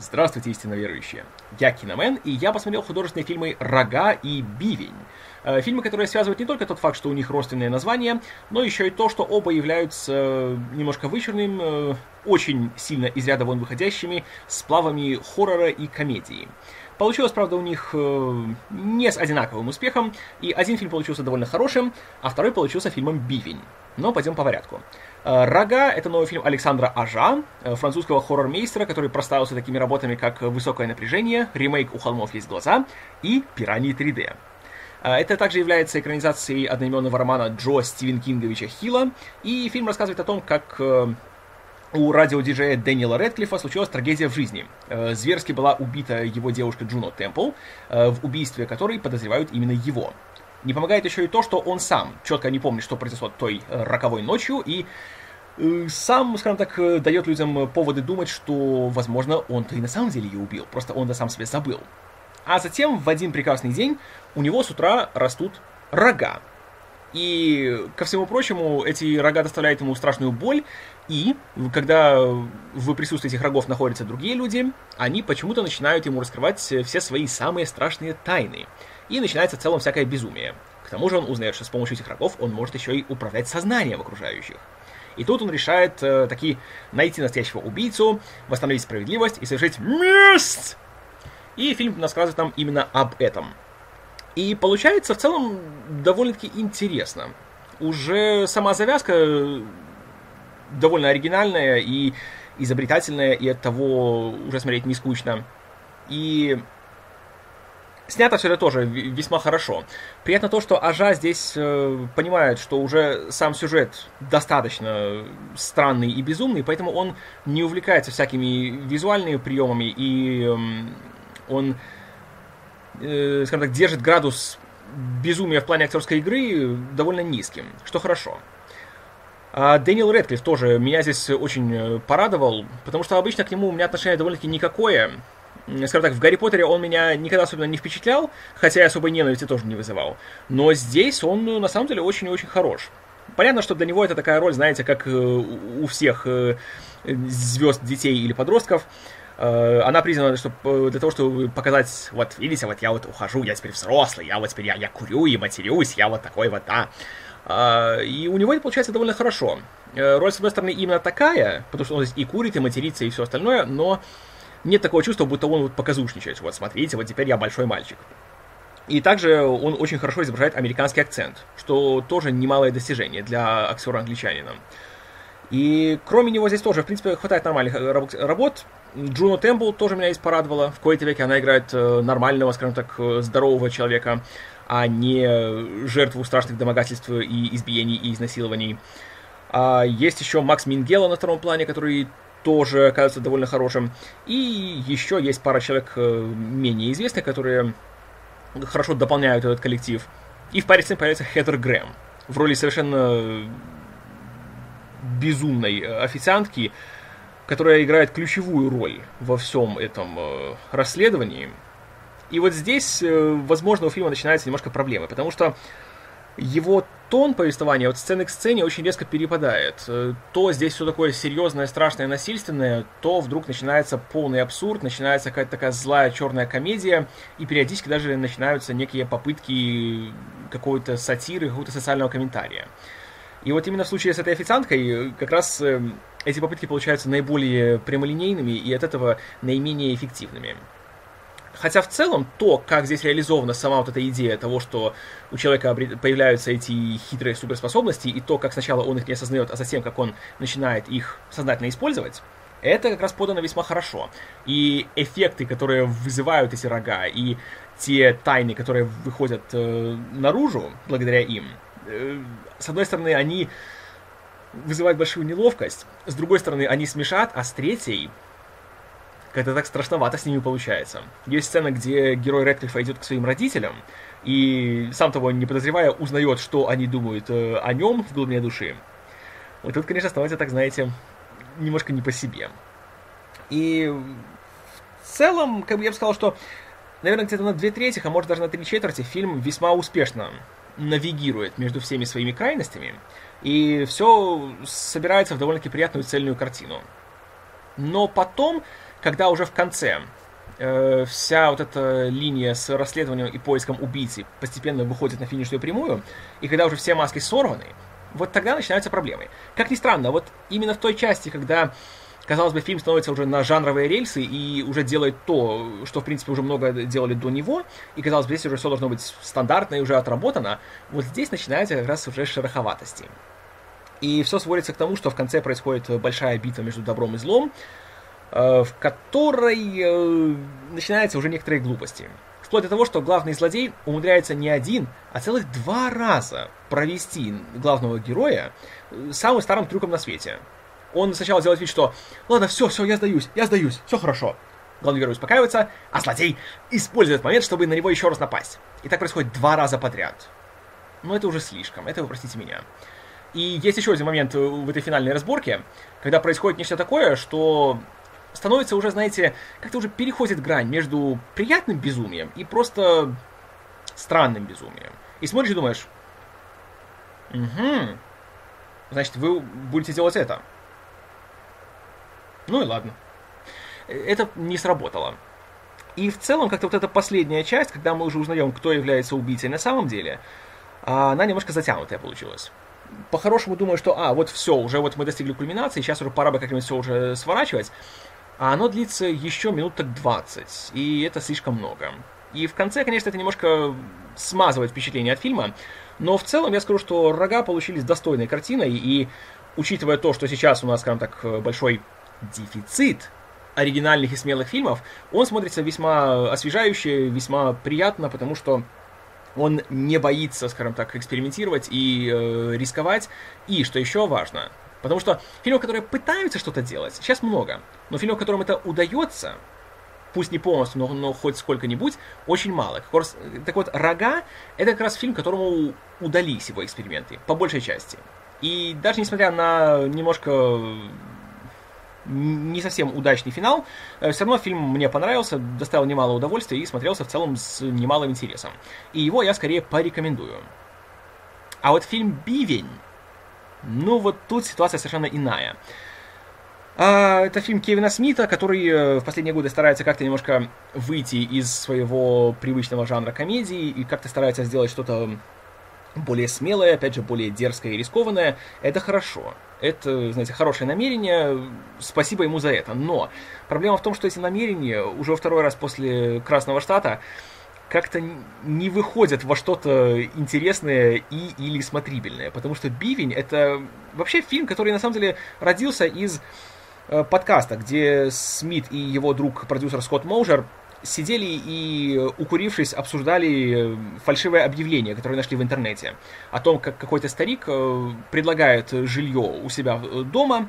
Здравствуйте, истинно верующие. Я Киномен, и я посмотрел художественные фильмы «Рога» и «Бивень». Э, фильмы, которые связывают не только тот факт, что у них родственные названия, но еще и то, что оба являются э, немножко вычурным, э, очень сильно из ряда вон выходящими сплавами хоррора и комедии. Получилось, правда, у них не с одинаковым успехом, и один фильм получился довольно хорошим, а второй получился фильмом «Бивень». Но пойдем по порядку. Э, «Рога» — это новый фильм Александра Ажа, э, французского хоррор-мейстера, который проставился такими работами, как «Высокое напряжение», ремейк «У холмов есть глаза» и «Пираньи 3D». Э, это также является экранизацией одноименного романа Джо Стивен Кинговича Хилла, и фильм рассказывает о том, как у радиодиджея Дэниела Редклифа случилась трагедия в жизни. Зверски была убита его девушка Джуно Темпл, в убийстве которой подозревают именно его. Не помогает еще и то, что он сам четко не помнит, что произошло той э, роковой ночью, и э, сам, скажем так, э, дает людям поводы думать, что, возможно, он-то и на самом деле ее убил, просто он на самом себе забыл. А затем в один прекрасный день у него с утра растут рога. И, ко всему прочему, эти рога доставляют ему страшную боль, и когда в присутствии этих рогов находятся другие люди, они почему-то начинают ему раскрывать все свои самые страшные тайны и начинается в целом всякое безумие. К тому же он узнает, что с помощью этих рогов он может еще и управлять сознанием окружающих. И тут он решает э, таки найти настоящего убийцу, восстановить справедливость и совершить месть! И фильм рассказывает нам именно об этом. И получается в целом довольно-таки интересно. Уже сама завязка довольно оригинальная и изобретательная, и от того уже смотреть не скучно. И Снято все это тоже весьма хорошо. Приятно то, что Ажа здесь э, понимает, что уже сам сюжет достаточно странный и безумный, поэтому он не увлекается всякими визуальными приемами, и э, он, э, скажем так, держит градус безумия в плане актерской игры довольно низким, что хорошо. А Дэниел Редклифф тоже меня здесь очень э, порадовал, потому что обычно к нему у меня отношение довольно-таки никакое, скажем так, в Гарри Поттере он меня никогда особенно не впечатлял, хотя и особой ненависти тоже не вызывал. Но здесь он, ну, на самом деле, очень-очень хорош. Понятно, что для него это такая роль, знаете, как э, у всех э, звезд, детей или подростков. Э, она признана чтобы, для того, чтобы показать, вот, видите, вот я вот ухожу, я теперь взрослый, я вот теперь, я, я курю и матерюсь, я вот такой вот, да. И у него это получается довольно хорошо. Роль, с одной стороны, именно такая, потому что он здесь и курит, и матерится, и все остальное, но нет такого чувства, будто он вот показушничает. Вот смотрите, вот теперь я большой мальчик. И также он очень хорошо изображает американский акцент, что тоже немалое достижение для актера-англичанина. И кроме него здесь тоже, в принципе, хватает нормальных э, работ. Джуно Темпл тоже меня здесь порадовала. В какой-то веке она играет э, нормального, скажем так, э, здорового человека, а не жертву страшных домогательств и избиений и изнасилований. А есть еще Макс Мингела на втором плане, который тоже кажется довольно хорошим. И еще есть пара человек менее известных, которые хорошо дополняют этот коллектив. И в паре сцен появляется Хедер Грэм в роли совершенно безумной официантки, которая играет ключевую роль во всем этом э, расследовании. И вот здесь, э, возможно, у фильма начинаются немножко проблемы, потому что его тон повествования от сцены к сцене очень резко перепадает. Э, то здесь все такое серьезное, страшное, насильственное, то вдруг начинается полный абсурд, начинается какая-то такая злая черная комедия, и периодически даже начинаются некие попытки какой-то сатиры, какого-то социального комментария. И вот именно в случае с этой официанткой э, как раз э, эти попытки получаются наиболее прямолинейными и от этого наименее эффективными. Хотя в целом то, как здесь реализована сама вот эта идея того, что у человека появляются эти хитрые суперспособности, и то, как сначала он их не осознает, а затем, как он начинает их сознательно использовать, это как раз подано весьма хорошо. И эффекты, которые вызывают эти рога, и те тайны, которые выходят э, наружу благодаря им, с одной стороны, они вызывают большую неловкость, с другой стороны, они смешат, а с третьей как-то так страшновато с ними получается. Есть сцена, где герой Рэдклиффа идет к своим родителям, и сам того не подозревая, узнает, что они думают э, о нем в глубине души. Вот тут, конечно, становится, так знаете, немножко не по себе. И в целом, как бы я бы сказал, что, наверное, где-то на две трети, а может даже на три четверти фильм весьма успешно навигирует между всеми своими крайностями, и все собирается в довольно-таки приятную цельную картину. Но потом когда уже в конце э, вся вот эта линия с расследованием и поиском убийцы постепенно выходит на финишную прямую, и когда уже все маски сорваны, вот тогда начинаются проблемы. Как ни странно, вот именно в той части, когда казалось бы, фильм становится уже на жанровые рельсы и уже делает то, что, в принципе, уже много делали до него, и, казалось бы, здесь уже все должно быть стандартно и уже отработано, вот здесь начинается как раз уже шероховатости. И все сводится к тому, что в конце происходит большая битва между добром и злом, э, в которой э, начинаются уже некоторые глупости. Вплоть до того, что главный злодей умудряется не один, а целых два раза провести главного героя э, самым старым трюком на свете – он сначала делает вид, что «Ладно, все, все, я сдаюсь, я сдаюсь, все хорошо». Главный герой успокаивается, а злодей использует момент, чтобы на него еще раз напасть. И так происходит два раза подряд. Но это уже слишком, это вы простите меня. И есть еще один момент в этой финальной разборке, когда происходит нечто такое, что становится уже, знаете, как-то уже переходит грань между приятным безумием и просто странным безумием. И смотришь и думаешь, угу, значит, вы будете делать это. Ну и ладно. Это не сработало. И в целом, как-то вот эта последняя часть, когда мы уже узнаем, кто является убийцей на самом деле, а, она немножко затянутая получилась. По-хорошему думаю, что, а, вот все, уже вот мы достигли кульминации, сейчас уже пора бы как-нибудь все уже сворачивать. А оно длится еще минут так 20, и это слишком много. И в конце, конечно, это немножко смазывает впечатление от фильма, но в целом я скажу, что рога получились достойной картиной, и учитывая то, что сейчас у нас, скажем так, большой дефицит оригинальных и смелых фильмов, он смотрится весьма освежающе, весьма приятно, потому что он не боится, скажем так, экспериментировать и э, рисковать. И, что еще важно, потому что фильмов, которые пытаются что-то делать, сейчас много, но фильмов, которым это удается, пусть не полностью, но, но хоть сколько-нибудь, очень мало. Как раз, так вот, «Рога» — это как раз фильм, которому удались его эксперименты, по большей части. И даже несмотря на немножко не совсем удачный финал. Э, Все равно фильм мне понравился, доставил немало удовольствия и смотрелся в целом с немалым интересом. И его я скорее порекомендую. А вот фильм «Бивень», ну вот тут ситуация совершенно иная. А, это фильм Кевина Смита, который э, в последние годы старается как-то немножко выйти из своего привычного жанра комедии и как-то старается сделать что-то более смелое, опять же, более дерзкое и рискованное. Это хорошо это, знаете, хорошее намерение, спасибо ему за это. Но проблема в том, что эти намерения уже второй раз после Красного Штата как-то не выходят во что-то интересное и или смотрибельное. Потому что «Бивень» — это вообще фильм, который на самом деле родился из э, подкаста, где Смит и его друг-продюсер Скотт Моужер сидели и, укурившись, обсуждали фальшивое объявление, которое нашли в интернете, о том, как какой-то старик э, предлагает жилье у себя дома,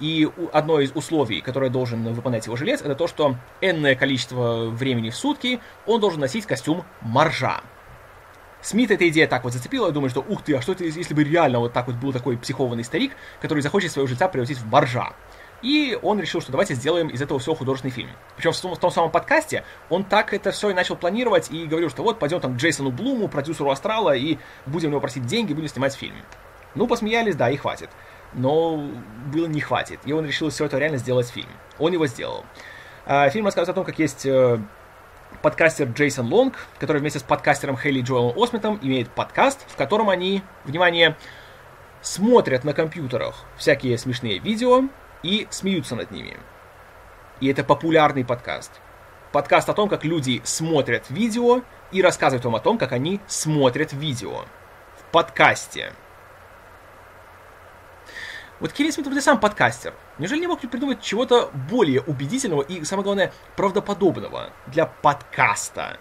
и одно из условий, которое должен выполнять его жилец, это то, что энное количество времени в сутки он должен носить костюм моржа. Смит эта идея так вот зацепила, я думаю, что ух ты, а что это, если бы реально вот так вот был такой психованный старик, который захочет своего жильца превратить в моржа? И он решил, что давайте сделаем из этого всего художественный фильм. Причем в том, самом подкасте он так это все и начал планировать и говорил, что вот пойдем там к Джейсону Блуму, продюсеру Астрала, и будем у него просить деньги, будем снимать фильм. Ну, посмеялись, да, и хватит. Но было не хватит. И он решил все это реально сделать фильм. Он его сделал. А, фильм рассказывает о том, как есть э, подкастер Джейсон Лонг, который вместе с подкастером Хейли Джоэлом Осмитом имеет подкаст, в котором они, внимание, смотрят на компьютерах всякие смешные видео, и смеются над ними. И это популярный подкаст. Подкаст о том, как люди смотрят видео и рассказывают вам о том, как они смотрят видео. В подкасте. Вот Кевин Смит ты сам подкастер. Неужели не мог придумать чего-то более убедительного и, самое главное, правдоподобного для подкаста?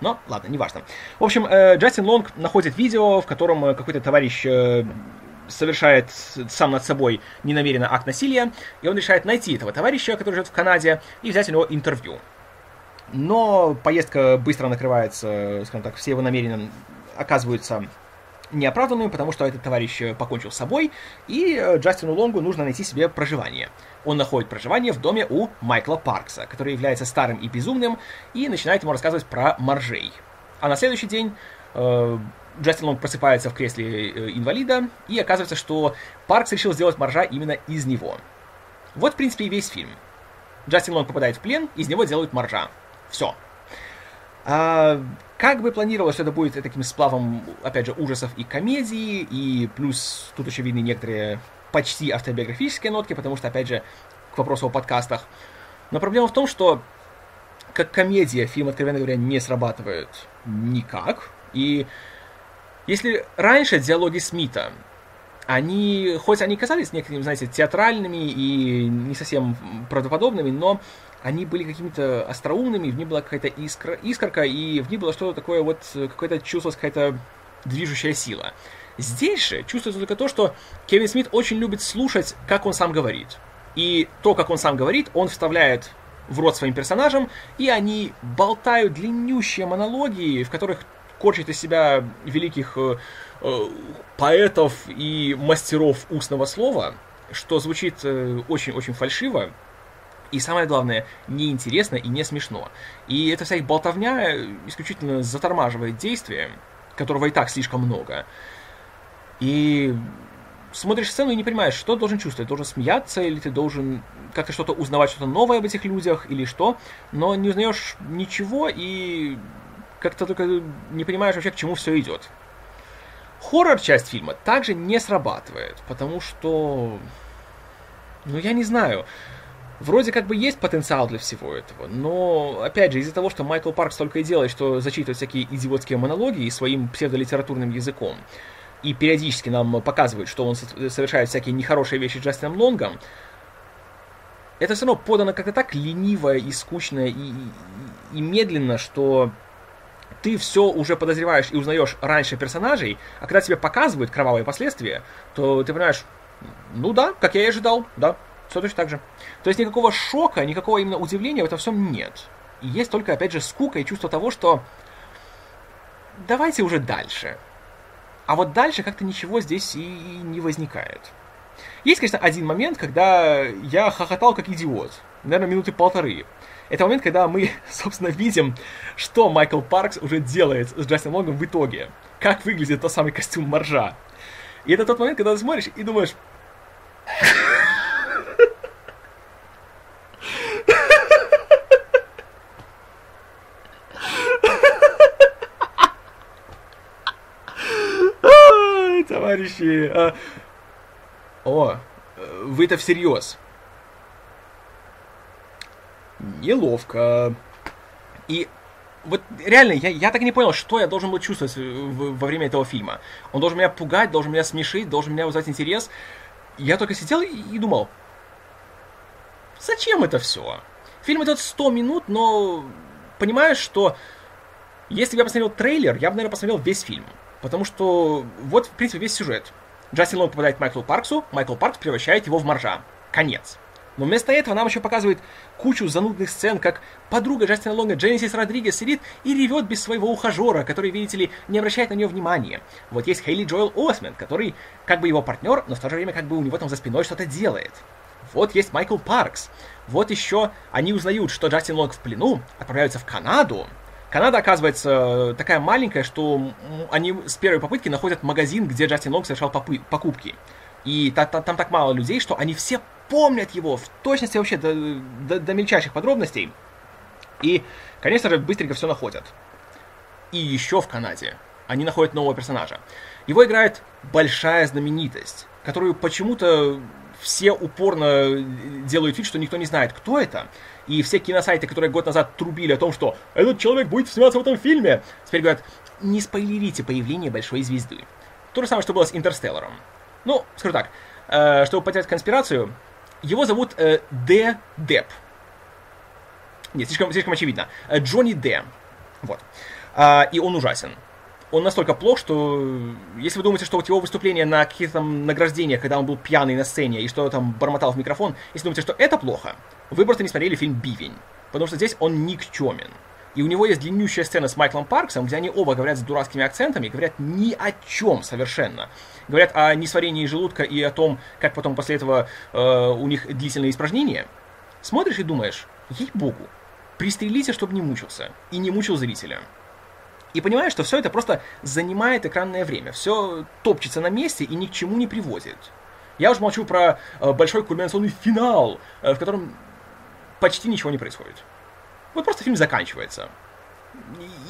Но, ладно, неважно. В общем, э, Джастин Лонг находит видео, в котором э, какой-то товарищ э, совершает сам над собой ненамеренно акт насилия, и он решает найти этого товарища, который живет в Канаде, и взять у него интервью. Но поездка быстро накрывается, скажем так, все его намерения оказываются неоправданными, потому что этот товарищ покончил с собой, и Джастину Лонгу нужно найти себе проживание. Он находит проживание в доме у Майкла Паркса, который является старым и безумным, и начинает ему рассказывать про моржей. А на следующий день э, Джастин Лонг просыпается в кресле э, инвалида, и оказывается, что Паркс решил сделать моржа именно из него. Вот, в принципе, и весь фильм. Джастин Лонг попадает в плен, из него делают моржа. Все. А, как бы планировалось, что это будет таким сплавом, опять же, ужасов и комедии, и плюс тут еще видны некоторые почти автобиографические нотки, потому что, опять же, к вопросу о подкастах. Но проблема в том, что как комедия фильм, откровенно говоря, не срабатывает никак. И если раньше диалоги Смита, они, хоть они казались некоторыми, знаете, театральными и не совсем правдоподобными, но они были какими-то остроумными, в них была какая-то искра, искорка, и в них было что-то такое вот, какое-то чувствовалась какая-то движущая сила. Здесь же чувствуется только то, что Кевин Смит очень любит слушать, как он сам говорит. И то, как он сам говорит, он вставляет в рот своим персонажам, и они болтают длиннющие монологи, в которых корчат из себя великих э, э, поэтов и мастеров устного слова, что звучит очень-очень э, фальшиво, и самое главное, неинтересно и не смешно. И эта вся их болтовня исключительно затормаживает действие, которого и так слишком много. И смотришь сцену и не понимаешь, что должен чувствовать. Должен смеяться, или ты должен как-то что-то узнавать, что-то новое об этих людях, или что. Но не узнаешь ничего, и как-то только не понимаешь вообще, к чему все идет. Хоррор-часть фильма также не срабатывает, потому что... Ну, я не знаю. Вроде как бы есть потенциал для всего этого, но, опять же, из-за того, что Майкл Паркс только и делает, что зачитывает всякие идиотские монологи своим псевдолитературным языком, и периодически нам показывает, что он совершает всякие нехорошие вещи с Джастином Лонгом, это все равно подано как-то так лениво и скучно и, и, и медленно, что ты все уже подозреваешь и узнаешь раньше персонажей, а когда тебе показывают кровавые последствия, то ты понимаешь, ну да, как я и ожидал, да, все точно так же. То есть никакого шока, никакого именно удивления в этом всем нет. И есть только, опять же, скука и чувство того, что давайте уже дальше. А вот дальше как-то ничего здесь и не возникает. Есть, конечно, один момент, когда я хохотал как идиот. Наверное, минуты полторы. Это момент, когда мы, собственно, видим, что Майкл Паркс уже делает с Джастином Лонгом в итоге. Как выглядит тот самый костюм моржа. И это тот момент, когда ты смотришь и думаешь... товарищи. А... О, вы это всерьез. Неловко. И вот реально, я, я так и не понял, что я должен был чувствовать в, во время этого фильма. Он должен меня пугать, должен меня смешить, должен меня вызывать интерес. Я только сидел и, и думал, зачем это все? Фильм идет 100 минут, но понимаешь, что если бы я посмотрел трейлер, я бы, наверное, посмотрел весь фильм. Потому что вот, в принципе, весь сюжет. Джастин Лонг попадает к Майклу Парксу, Майкл Паркс превращает его в моржа. Конец. Но вместо этого нам еще показывает кучу занудных сцен, как подруга Джастина Лонга Дженнисис Родригес сидит и ревет без своего ухажера, который, видите ли, не обращает на нее внимания. Вот есть Хейли Джоэл Осмент, который как бы его партнер, но в то же время как бы у него там за спиной что-то делает. Вот есть Майкл Паркс. Вот еще они узнают, что Джастин Лонг в плену, отправляются в Канаду, Канада, оказывается, такая маленькая, что они с первой попытки находят магазин, где Джастин Лонг совершал попытки. И та, та, там так мало людей, что они все помнят его в точности вообще до, до, до мельчайших подробностей. И, конечно же, быстренько все находят. И еще в Канаде они находят нового персонажа. Его играет большая знаменитость, которую почему-то все упорно делают вид, что никто не знает, кто это. И все киносайты, которые год назад трубили о том, что этот человек будет сниматься в этом фильме, теперь говорят, не спойлерите появление большой звезды. То же самое, что было с Интерстелларом. Ну, скажу так, э, чтобы потерять конспирацию, его зовут э, Д. Деп. Нет, слишком, слишком очевидно. Э, Джонни Д. Вот. Э, и он ужасен он настолько плох, что если вы думаете, что вот его выступление на каких-то там награждениях, когда он был пьяный на сцене и что там бормотал в микрофон, если думаете, что это плохо, вы просто не смотрели фильм «Бивень». Потому что здесь он никчемен. И у него есть длиннющая сцена с Майклом Парксом, где они оба говорят с дурацкими акцентами, говорят ни о чем совершенно. Говорят о несварении желудка и о том, как потом после этого э, у них длительные испражнения. Смотришь и думаешь, ей-богу, пристрелите, чтобы не мучился. И не мучил зрителя. И понимаешь, что все это просто занимает экранное время. Все топчется на месте и ни к чему не приводит. Я уже молчу про э, большой кульминационный финал, э, в котором почти ничего не происходит. Вот просто фильм заканчивается.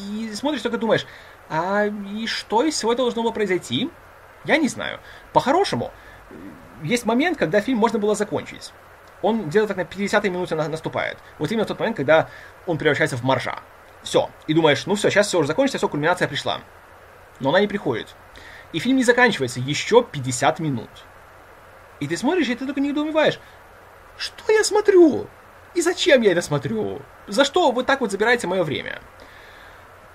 И, и смотришь, только думаешь, а и что из всего этого должно было произойти? Я не знаю. По-хорошему, есть момент, когда фильм можно было закончить. Он где-то так на 50-й минуте наступает. Вот именно тот момент, когда он превращается в моржа. Все. И думаешь, ну все, сейчас все уже закончится, все, кульминация пришла. Но она не приходит. И фильм не заканчивается еще 50 минут. И ты смотришь, и ты только недоумеваешь, что я смотрю? И зачем я это смотрю? За что вы так вот забираете мое время?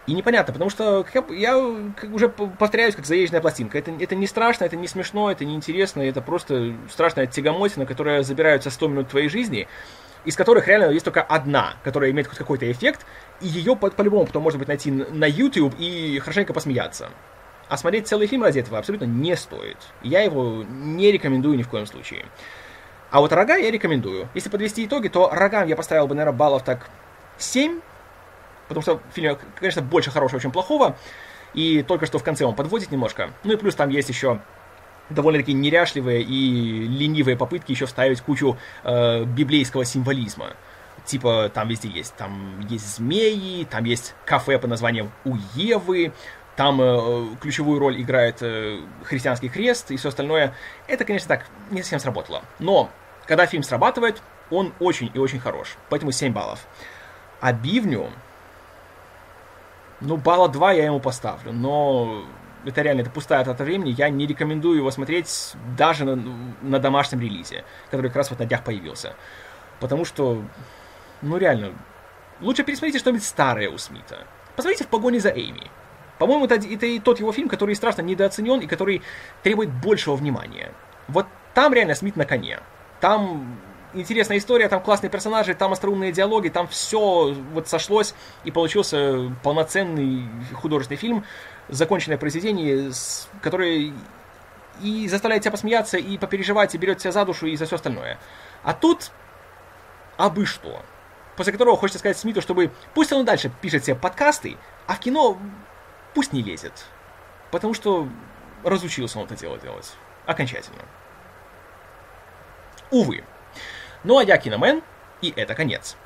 И непонятно, потому что я, уже повторяюсь, как заезженная пластинка. Это, это не страшно, это не смешно, это не интересно, это просто страшная тягомотина, которая забирается 100 минут твоей жизни, из которых реально есть только одна, которая имеет хоть какой-то эффект, и ее по- по-любому потом можно будет найти на YouTube и хорошенько посмеяться. А смотреть целый фильм ради этого абсолютно не стоит. Я его не рекомендую ни в коем случае. А вот рога я рекомендую. Если подвести итоги, то рогам я поставил бы, наверное, баллов так 7, потому что в фильме, конечно, больше хорошего, чем плохого, и только что в конце он подводит немножко. Ну и плюс там есть еще довольно-таки неряшливые и ленивые попытки еще вставить кучу э, библейского символизма. Типа, там везде есть. Там есть змеи, там есть кафе под названием У Евы, там э, ключевую роль играет э, христианский крест и все остальное. Это, конечно, так не совсем сработало. Но, когда фильм срабатывает, он очень и очень хорош. Поэтому 7 баллов. А Бивню, ну, балла 2 я ему поставлю, но это реально, это пустая трата времени, я не рекомендую его смотреть даже на, на домашнем релизе, который как раз вот на днях появился. Потому что, ну реально, лучше пересмотрите что-нибудь старое у Смита. Посмотрите «В погоне за Эйми». По-моему, это, это и тот его фильм, который страшно недооценен и который требует большего внимания. Вот там реально Смит на коне. Там интересная история, там классные персонажи, там остроумные диалоги, там все вот сошлось и получился полноценный художественный фильм, законченное произведение, которое и заставляет тебя посмеяться, и попереживать, и берет тебя за душу, и за все остальное. А тут абы что. После которого хочется сказать Смиту, чтобы пусть он дальше пишет себе подкасты, а в кино пусть не лезет. Потому что разучился он это дело делать. Окончательно. Увы. Ну а я киномен, и это конец.